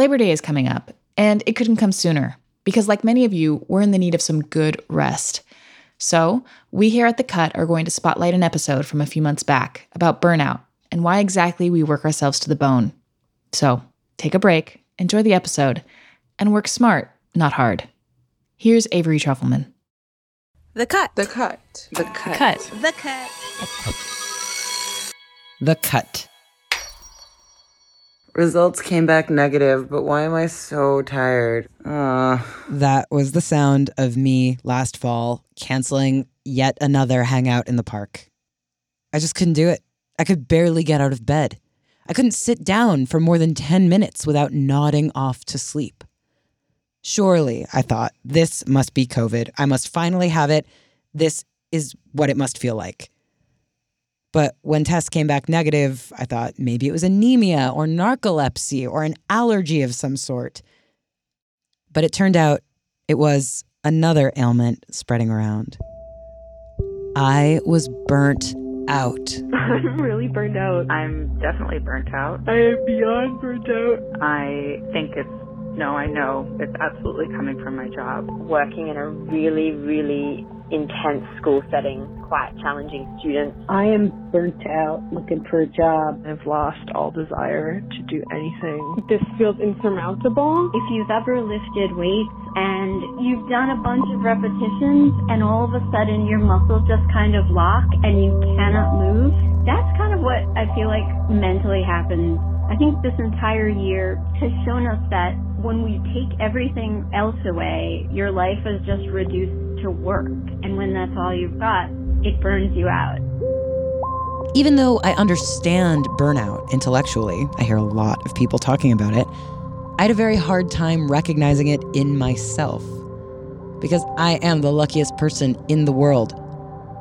Labor Day is coming up, and it couldn't come sooner because, like many of you, we're in the need of some good rest. So, we here at The Cut are going to spotlight an episode from a few months back about burnout and why exactly we work ourselves to the bone. So, take a break, enjoy the episode, and work smart, not hard. Here's Avery Trufelman. The cut. The cut. The cut. Cut. The cut. The cut. Results came back negative, but why am I so tired? Uh, That was the sound of me last fall canceling yet another hangout in the park. I just couldn't do it. I could barely get out of bed. I couldn't sit down for more than 10 minutes without nodding off to sleep. Surely, I thought, this must be COVID. I must finally have it. This is what it must feel like. But when tests came back negative, I thought maybe it was anemia or narcolepsy or an allergy of some sort. But it turned out it was another ailment spreading around. I was burnt out. I'm really burned out. I'm definitely burnt out. I am beyond burnt out. I think it's, no, I know it's absolutely coming from my job. Working in a really, really intense school setting, quite challenging students. I am burnt out looking for a job. I've lost all desire to do anything. This feels insurmountable. If you've ever lifted weights and you've done a bunch of repetitions and all of a sudden your muscles just kind of lock and you cannot move, that's kind of what I feel like mentally happens. I think this entire year has shown us that when we take everything else away, your life is just reduced to work. And when that's all you've got, it burns you out. Even though I understand burnout intellectually, I hear a lot of people talking about it, I had a very hard time recognizing it in myself. Because I am the luckiest person in the world.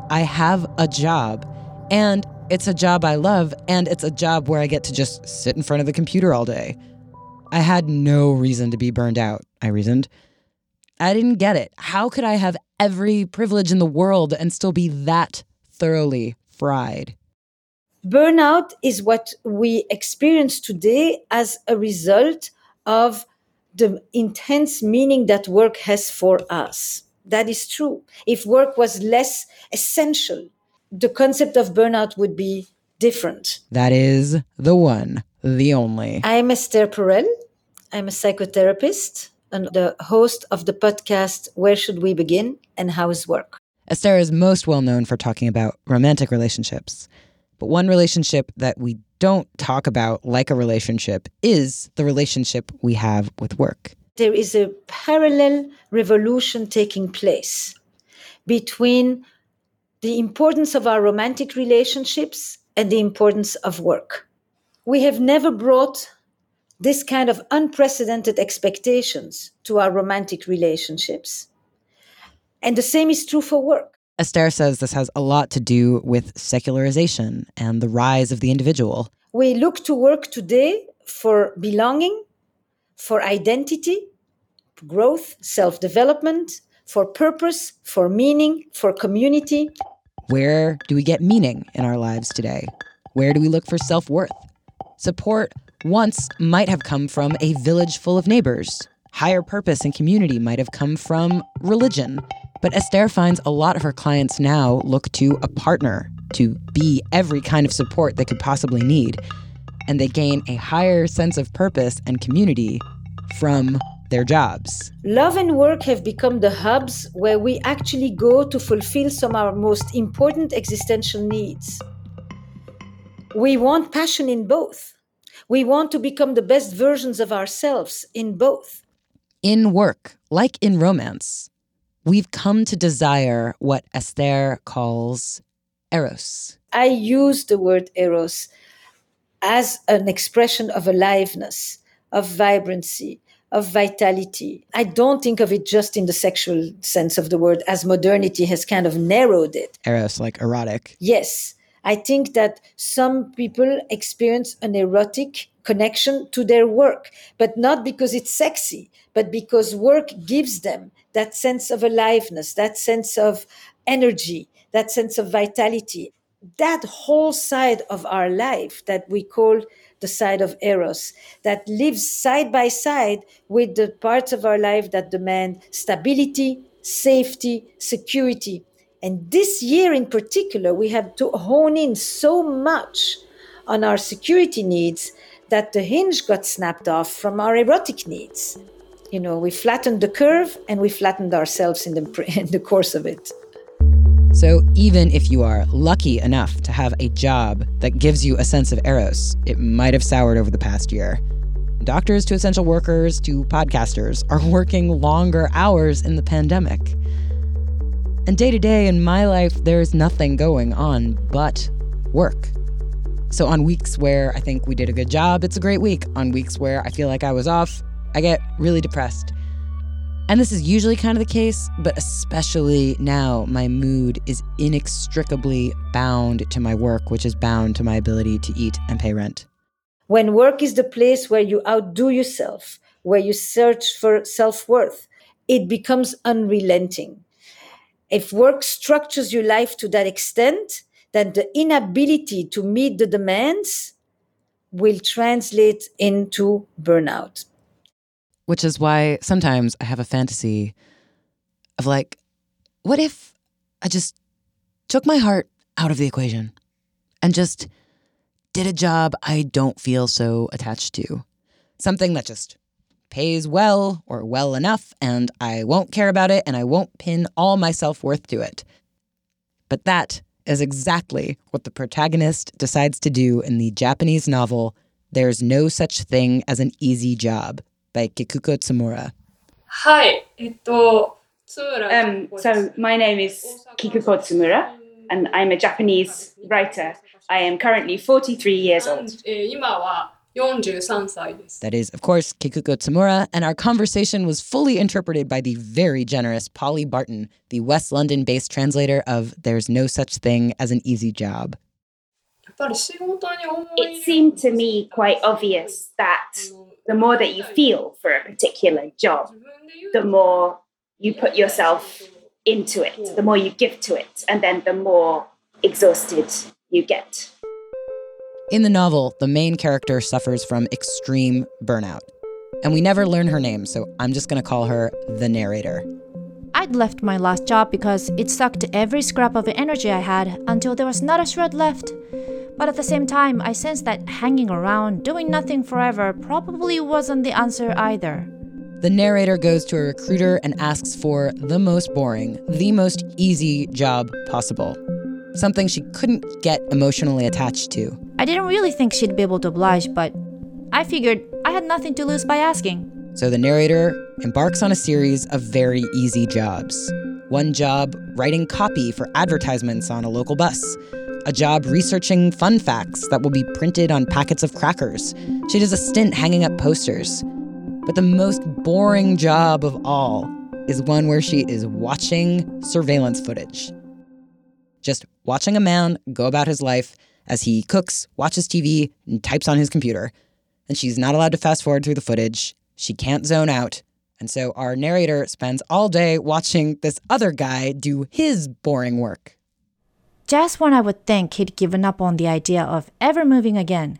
I have a job, and it's a job I love, and it's a job where I get to just sit in front of the computer all day. I had no reason to be burned out, I reasoned. I didn't get it. How could I have every privilege in the world and still be that thoroughly fried? Burnout is what we experience today as a result of the intense meaning that work has for us. That is true. If work was less essential, the concept of burnout would be different. That is the one, the only. I'm Esther Perel. I'm a psychotherapist and the host of the podcast Where Should We Begin and How is Work? Esther is most well known for talking about romantic relationships. But one relationship that we don't talk about like a relationship is the relationship we have with work. There is a parallel revolution taking place between the importance of our romantic relationships and the importance of work. We have never brought this kind of unprecedented expectations to our romantic relationships. And the same is true for work. Esther says this has a lot to do with secularization and the rise of the individual. We look to work today for belonging, for identity, growth, self development, for purpose, for meaning, for community. Where do we get meaning in our lives today? Where do we look for self worth? Support once might have come from a village full of neighbors. Higher purpose and community might have come from religion. But Esther finds a lot of her clients now look to a partner to be every kind of support they could possibly need. And they gain a higher sense of purpose and community from their jobs. Love and work have become the hubs where we actually go to fulfill some of our most important existential needs. We want passion in both. We want to become the best versions of ourselves in both. In work, like in romance, we've come to desire what Esther calls eros. I use the word eros as an expression of aliveness, of vibrancy, of vitality. I don't think of it just in the sexual sense of the word, as modernity has kind of narrowed it. Eros, like erotic. Yes. I think that some people experience an erotic connection to their work, but not because it's sexy, but because work gives them that sense of aliveness, that sense of energy, that sense of vitality. That whole side of our life that we call the side of Eros that lives side by side with the parts of our life that demand stability, safety, security. And this year in particular, we have to hone in so much on our security needs that the hinge got snapped off from our erotic needs. You know, we flattened the curve and we flattened ourselves in the, in the course of it. So, even if you are lucky enough to have a job that gives you a sense of eros, it might have soured over the past year. Doctors to essential workers to podcasters are working longer hours in the pandemic. And day to day in my life, there's nothing going on but work. So, on weeks where I think we did a good job, it's a great week. On weeks where I feel like I was off, I get really depressed. And this is usually kind of the case, but especially now, my mood is inextricably bound to my work, which is bound to my ability to eat and pay rent. When work is the place where you outdo yourself, where you search for self worth, it becomes unrelenting. If work structures your life to that extent, then the inability to meet the demands will translate into burnout which is why sometimes I have a fantasy of like, what if I just took my heart out of the equation and just did a job I don't feel so attached to? Something that just pays well or well enough, and I won't care about it and I won't pin all my self worth to it. But that is exactly what the protagonist decides to do in the Japanese novel There's No Such Thing as an Easy Job by Kikuko Tsumura. Hi, um, so my name is Kikuko Tsumura, and I'm a Japanese writer. I am currently 43 years old. That is, of course, Kikuko Tsumura, and our conversation was fully interpreted by the very generous Polly Barton, the West London based translator of There's No Such Thing as an Easy Job. It seemed to me quite obvious that the more that you feel for a particular job, the more you put yourself into it, the more you give to it, and then the more exhausted you get. In the novel, the main character suffers from extreme burnout. And we never learn her name, so I'm just going to call her the narrator. I'd left my last job because it sucked every scrap of energy I had until there was not a shred left. But at the same time, I sensed that hanging around, doing nothing forever, probably wasn't the answer either. The narrator goes to a recruiter and asks for the most boring, the most easy job possible. Something she couldn't get emotionally attached to. I didn't really think she'd be able to oblige, but I figured I had nothing to lose by asking. So the narrator embarks on a series of very easy jobs. One job, writing copy for advertisements on a local bus a job researching fun facts that will be printed on packets of crackers. She does a stint hanging up posters. But the most boring job of all is one where she is watching surveillance footage. Just watching a man go about his life as he cooks, watches TV, and types on his computer. And she's not allowed to fast forward through the footage. She can't zone out. And so our narrator spends all day watching this other guy do his boring work. Just when I would think he'd given up on the idea of ever moving again,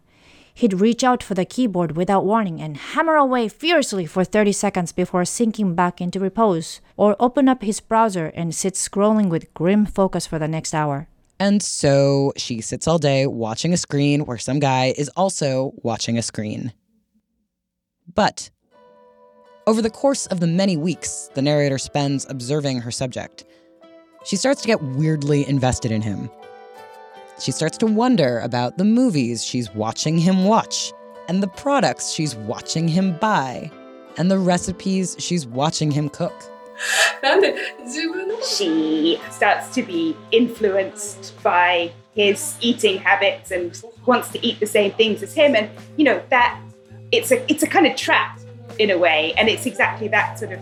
he'd reach out for the keyboard without warning and hammer away furiously for 30 seconds before sinking back into repose, or open up his browser and sit scrolling with grim focus for the next hour. And so she sits all day watching a screen where some guy is also watching a screen. But over the course of the many weeks the narrator spends observing her subject, she starts to get weirdly invested in him. She starts to wonder about the movies she's watching him watch, and the products she's watching him buy, and the recipes she's watching him cook. She starts to be influenced by his eating habits and wants to eat the same things as him. And you know that it's a it's a kind of trap in a way, and it's exactly that sort of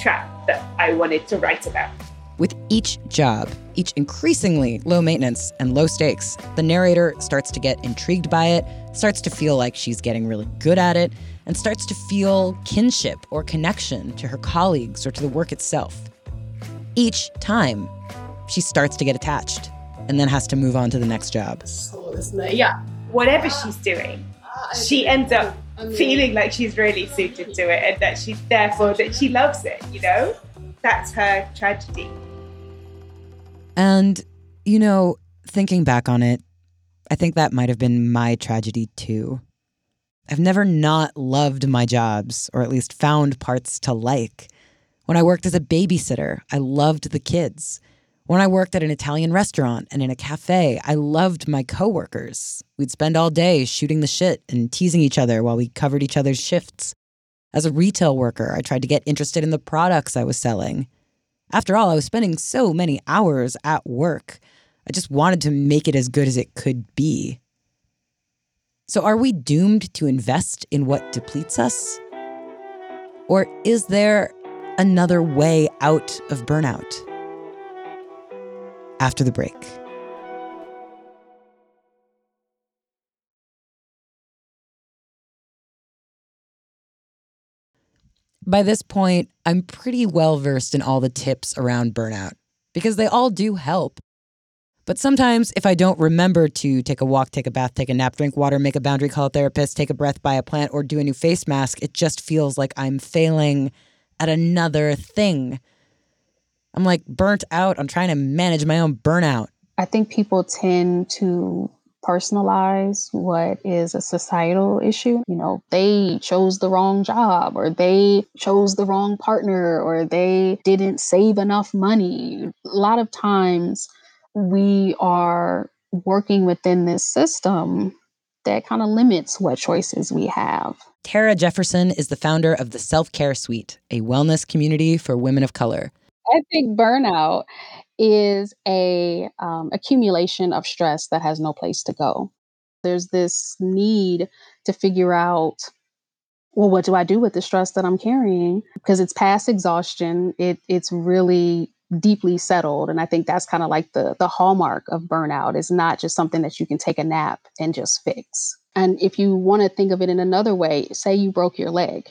trap that I wanted to write about. With each job, each increasingly low maintenance and low stakes, the narrator starts to get intrigued by it, starts to feel like she's getting really good at it, and starts to feel kinship or connection to her colleagues or to the work itself. Each time, she starts to get attached and then has to move on to the next job. Yeah. Whatever she's doing, she ends up feeling like she's really suited to it and that she's therefore that she loves it, you know? That's her tragedy. And, you know, thinking back on it, I think that might have been my tragedy too. I've never not loved my jobs, or at least found parts to like. When I worked as a babysitter, I loved the kids. When I worked at an Italian restaurant and in a cafe, I loved my coworkers. We'd spend all day shooting the shit and teasing each other while we covered each other's shifts. As a retail worker, I tried to get interested in the products I was selling. After all, I was spending so many hours at work. I just wanted to make it as good as it could be. So, are we doomed to invest in what depletes us? Or is there another way out of burnout? After the break. By this point, I'm pretty well versed in all the tips around burnout because they all do help. But sometimes, if I don't remember to take a walk, take a bath, take a nap, drink water, make a boundary, call a therapist, take a breath, buy a plant, or do a new face mask, it just feels like I'm failing at another thing. I'm like burnt out on trying to manage my own burnout. I think people tend to personalize what is a societal issue. You know, they chose the wrong job, or they chose the wrong partner, or they didn't save enough money. A lot of times we are working within this system that kind of limits what choices we have. Tara Jefferson is the founder of the Self Care Suite, a wellness community for women of color. I think burnout is a um, accumulation of stress that has no place to go. There's this need to figure out, well, what do I do with the stress that I'm carrying? Because it's past exhaustion. It it's really deeply settled, and I think that's kind of like the the hallmark of burnout. Is not just something that you can take a nap and just fix. And if you want to think of it in another way, say you broke your leg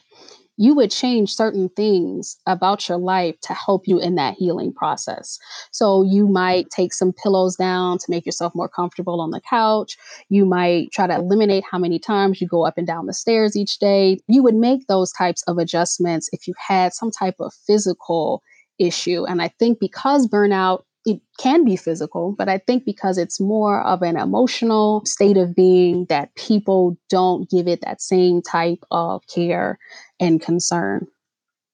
you would change certain things about your life to help you in that healing process. So you might take some pillows down to make yourself more comfortable on the couch. You might try to eliminate how many times you go up and down the stairs each day. You would make those types of adjustments if you had some type of physical issue. And I think because burnout it can be physical, but I think because it's more of an emotional state of being that people don't give it that same type of care and concern.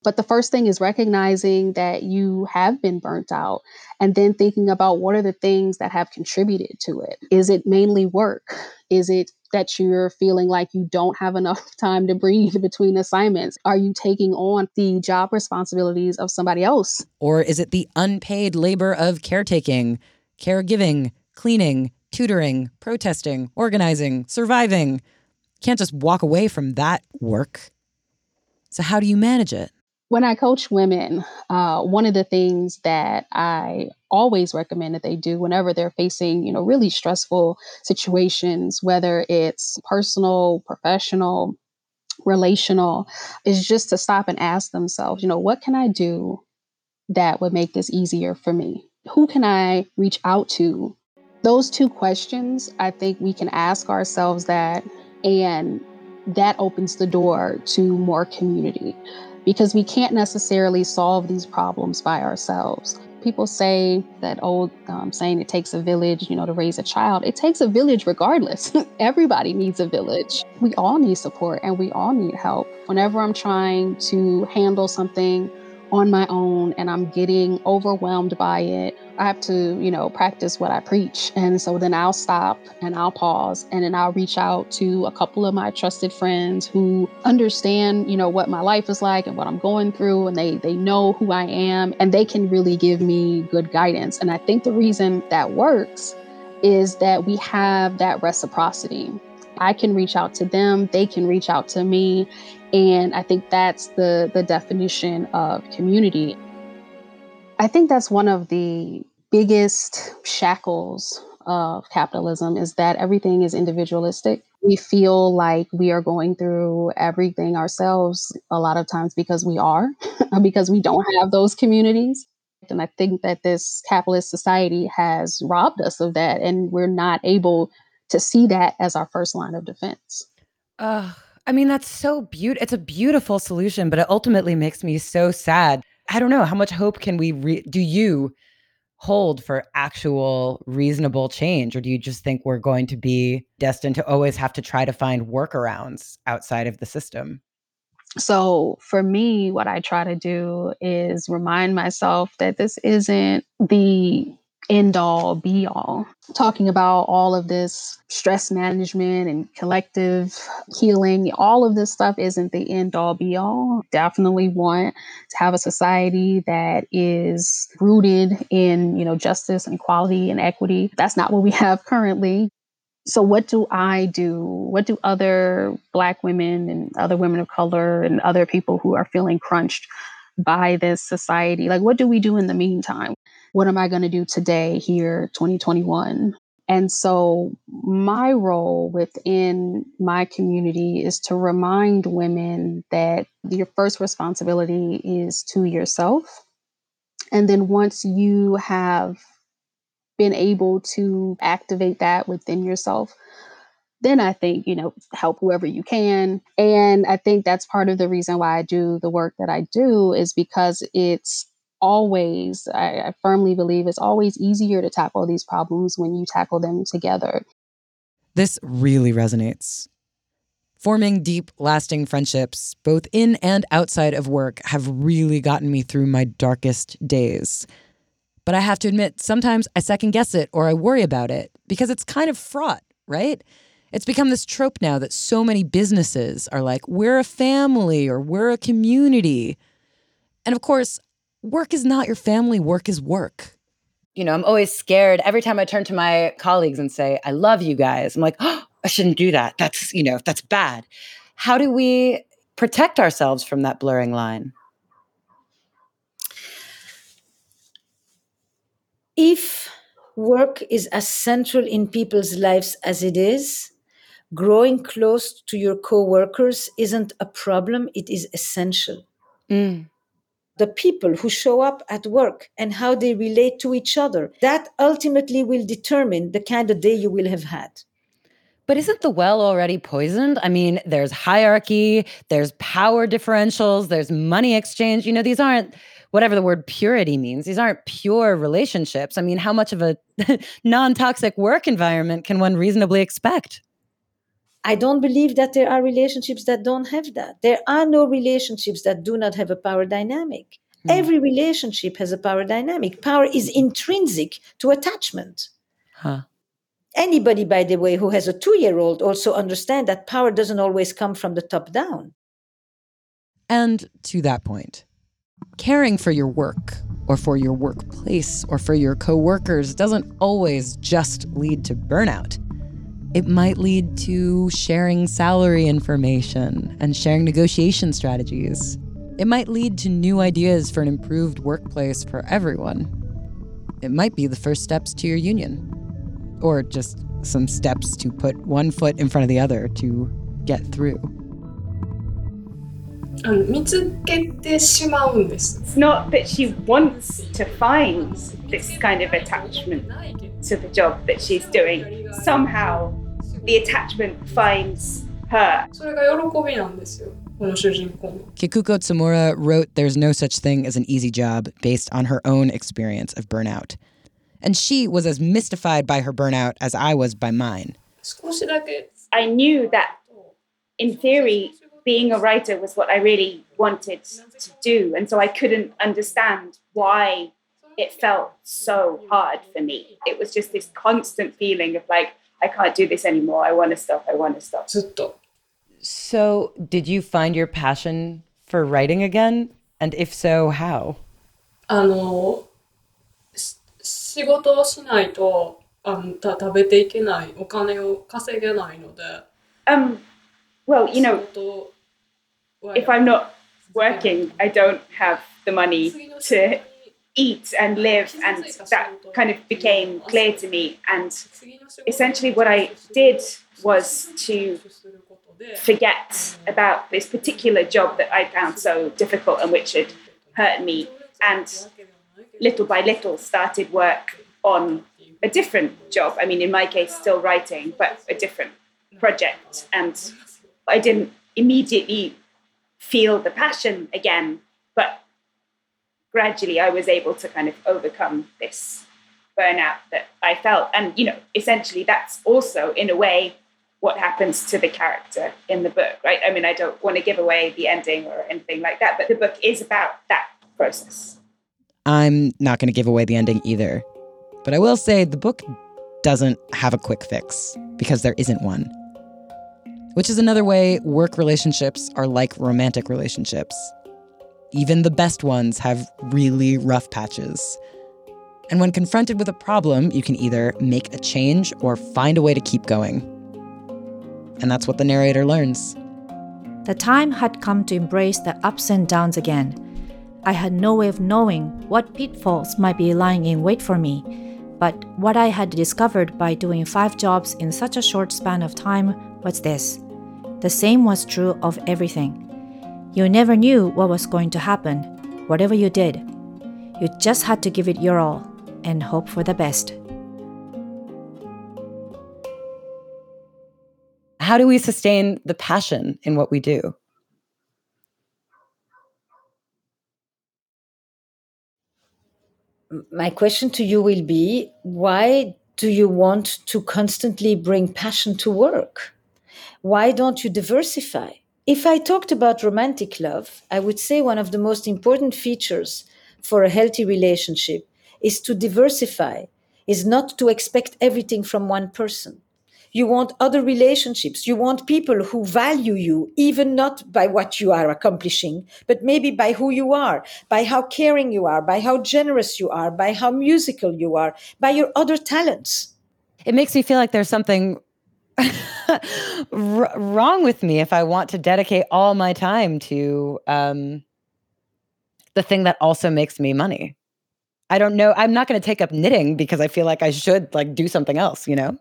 But the first thing is recognizing that you have been burnt out and then thinking about what are the things that have contributed to it. Is it mainly work? Is it that you're feeling like you don't have enough time to breathe between assignments? Are you taking on the job responsibilities of somebody else? Or is it the unpaid labor of caretaking, caregiving, cleaning, tutoring, protesting, organizing, surviving? Can't just walk away from that work. So, how do you manage it? When I coach women, uh, one of the things that I always recommend that they do whenever they're facing, you know, really stressful situations, whether it's personal, professional, relational, is just to stop and ask themselves, you know, what can I do that would make this easier for me? Who can I reach out to? Those two questions, I think we can ask ourselves that, and that opens the door to more community because we can't necessarily solve these problems by ourselves. People say that old um, saying it takes a village, you know, to raise a child. It takes a village regardless. Everybody needs a village. We all need support and we all need help. Whenever I'm trying to handle something on my own and I'm getting overwhelmed by it, I have to, you know, practice what I preach. And so then I'll stop and I'll pause and then I'll reach out to a couple of my trusted friends who understand, you know, what my life is like and what I'm going through and they they know who I am and they can really give me good guidance. And I think the reason that works is that we have that reciprocity. I can reach out to them, they can reach out to me, and I think that's the the definition of community. I think that's one of the biggest shackles of capitalism is that everything is individualistic. We feel like we are going through everything ourselves a lot of times because we are, because we don't have those communities. And I think that this capitalist society has robbed us of that, and we're not able to see that as our first line of defense. Uh, I mean, that's so beautiful. It's a beautiful solution, but it ultimately makes me so sad. I don't know how much hope can we re- do you hold for actual reasonable change or do you just think we're going to be destined to always have to try to find workarounds outside of the system? So for me, what I try to do is remind myself that this isn't the end all be all. Talking about all of this stress management and collective healing, all of this stuff isn't the end all be all. Definitely want to have a society that is rooted in, you know, justice and equality and equity. That's not what we have currently. So what do I do? What do other black women and other women of color and other people who are feeling crunched by this society? Like what do we do in the meantime? What am I going to do today here, 2021? And so, my role within my community is to remind women that your first responsibility is to yourself. And then, once you have been able to activate that within yourself, then I think, you know, help whoever you can. And I think that's part of the reason why I do the work that I do is because it's always, I, I firmly believe, it's always easier to tackle these problems when you tackle them together. This really resonates. Forming deep, lasting friendships, both in and outside of work, have really gotten me through my darkest days. But I have to admit, sometimes I second guess it or I worry about it because it's kind of fraught, right? It's become this trope now that so many businesses are like, we're a family or we're a community. And of course, work is not your family, work is work. You know, I'm always scared every time I turn to my colleagues and say, I love you guys. I'm like, oh, I shouldn't do that. That's, you know, that's bad. How do we protect ourselves from that blurring line? If work is as central in people's lives as it is, growing close to your coworkers isn't a problem, it is essential. Mm the people who show up at work and how they relate to each other. That ultimately will determine the kind of day you will have had. But isn't the well already poisoned? I mean, there's hierarchy, there's power differentials, there's money exchange. You know, these aren't whatever the word purity means. These aren't pure relationships. I mean, how much of a non toxic work environment can one reasonably expect? I don't believe that there are relationships that don't have that. There are no relationships that do not have a power dynamic. Mm. Every relationship has a power dynamic. Power is intrinsic to attachment. Huh. Anybody, by the way, who has a two year old also understand that power doesn't always come from the top down. And to that point, caring for your work or for your workplace or for your coworkers doesn't always just lead to burnout. It might lead to sharing salary information and sharing negotiation strategies. It might lead to new ideas for an improved workplace for everyone. It might be the first steps to your union, or just some steps to put one foot in front of the other to get through. Um, it's not that she wants to find this kind of attachment to the job that she's doing. Somehow the attachment finds her. Kikuko Tsumura wrote There's No Such Thing as an Easy Job based on her own experience of burnout. And she was as mystified by her burnout as I was by mine. I knew that, in theory, being a writer was what I really wanted to do. And so I couldn't understand why it felt so hard for me. It was just this constant feeling of like, I can't do this anymore. I want to stop. I want to stop. So, did you find your passion for writing again? And if so, how? あの仕事をしないとあんた食べていけないお金を稼げないので。Um, well, you know, if I'm not working, I don't have the money to eat and live and that kind of became clear to me. And essentially what i did was to forget about this particular job that i found so difficult and which had hurt me. And little by little started work on a different job. I mean in my case still writing but a different project. And I didn't immediately feel the passion again, but gradually I was able to kind of overcome this burnout that I felt. And, you know, essentially that's also, in a way, what happens to the character in the book, right? I mean, I don't want to give away the ending or anything like that, but the book is about that process. I'm not going to give away the ending either. But I will say the book doesn't have a quick fix because there isn't one. Which is another way work relationships are like romantic relationships. Even the best ones have really rough patches. And when confronted with a problem, you can either make a change or find a way to keep going. And that's what the narrator learns. The time had come to embrace the ups and downs again. I had no way of knowing what pitfalls might be lying in wait for me, but what I had discovered by doing five jobs in such a short span of time was this the same was true of everything. You never knew what was going to happen, whatever you did. You just had to give it your all and hope for the best. How do we sustain the passion in what we do? My question to you will be why do you want to constantly bring passion to work? Why don't you diversify? If I talked about romantic love, I would say one of the most important features for a healthy relationship is to diversify, is not to expect everything from one person. You want other relationships. You want people who value you, even not by what you are accomplishing, but maybe by who you are, by how caring you are, by how generous you are, by how musical you are, by your other talents. It makes me feel like there's something wrong with me if I want to dedicate all my time to um, the thing that also makes me money. I don't know. I'm not going to take up knitting because I feel like I should like do something else, you know?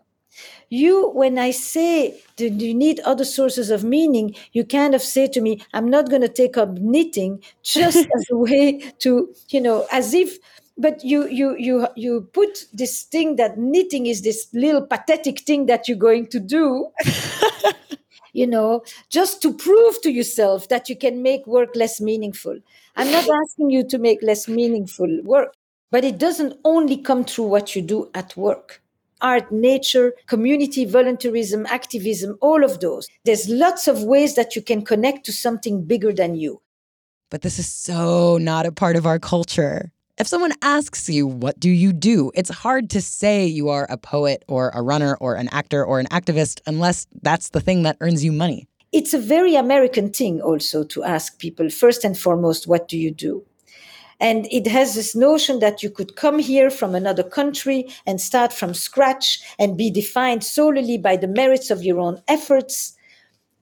You, when I say, do you need other sources of meaning? You kind of say to me, I'm not going to take up knitting just as a way to, you know, as if, but you, you, you, you put this thing that knitting is this little pathetic thing that you're going to do. you know, just to prove to yourself that you can make work less meaningful. I'm not asking you to make less meaningful work, but it doesn't only come through what you do at work art, nature, community, volunteerism, activism, all of those. There's lots of ways that you can connect to something bigger than you. But this is so not a part of our culture. If someone asks you, what do you do? It's hard to say you are a poet or a runner or an actor or an activist unless that's the thing that earns you money. It's a very American thing also to ask people, first and foremost, what do you do? And it has this notion that you could come here from another country and start from scratch and be defined solely by the merits of your own efforts.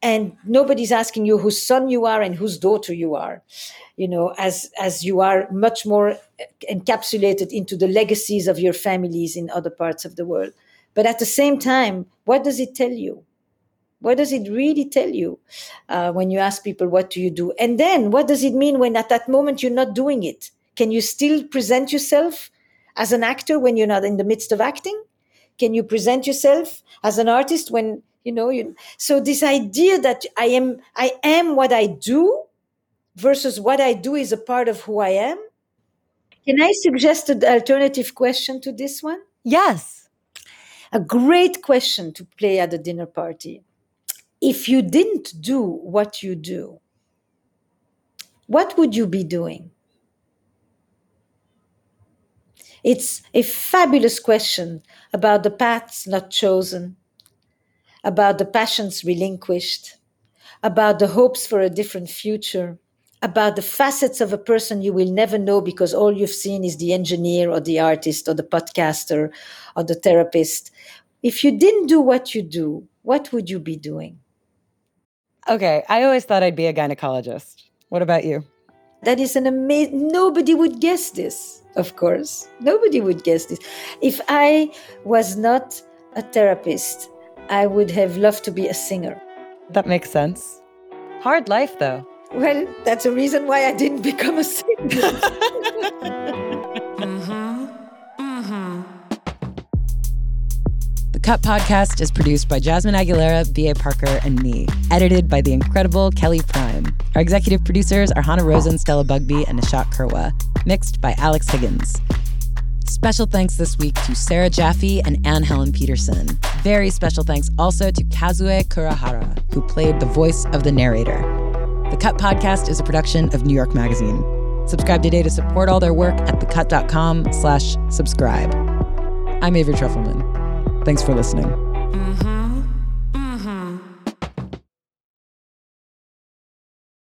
And nobody's asking you whose son you are and whose daughter you are, you know, as, as you are much more encapsulated into the legacies of your families in other parts of the world. But at the same time, what does it tell you? What does it really tell you uh, when you ask people, what do you do? And then what does it mean when at that moment you're not doing it? Can you still present yourself as an actor when you're not in the midst of acting? Can you present yourself as an artist when you know you so this idea that I am I am what I do versus what I do is a part of who I am? Can I suggest an alternative question to this one? Yes. A great question to play at a dinner party if you didn't do what you do, what would you be doing? It's a fabulous question about the paths not chosen, about the passions relinquished, about the hopes for a different future, about the facets of a person you will never know because all you've seen is the engineer or the artist or the podcaster or the therapist. If you didn't do what you do, what would you be doing? Okay, I always thought I'd be a gynecologist. What about you? That is an amazing. Nobody would guess this, of course. Nobody would guess this. If I was not a therapist, I would have loved to be a singer. That makes sense. Hard life, though. Well, that's a reason why I didn't become a singer. Cut podcast is produced by Jasmine Aguilera, B.A. Parker, and me. Edited by the incredible Kelly Prime. Our executive producers are Hannah Rosen, Stella Bugbee, and Nishat Kurwa. Mixed by Alex Higgins. Special thanks this week to Sarah Jaffe and Anne Helen Petersen. Very special thanks also to Kazue Kurahara, who played the voice of the narrator. The Cut Podcast is a production of New York Magazine. Subscribe today to support all their work at thecut.com slash subscribe. I'm Avery Trufelman. Thanks for listening. Mm-hmm.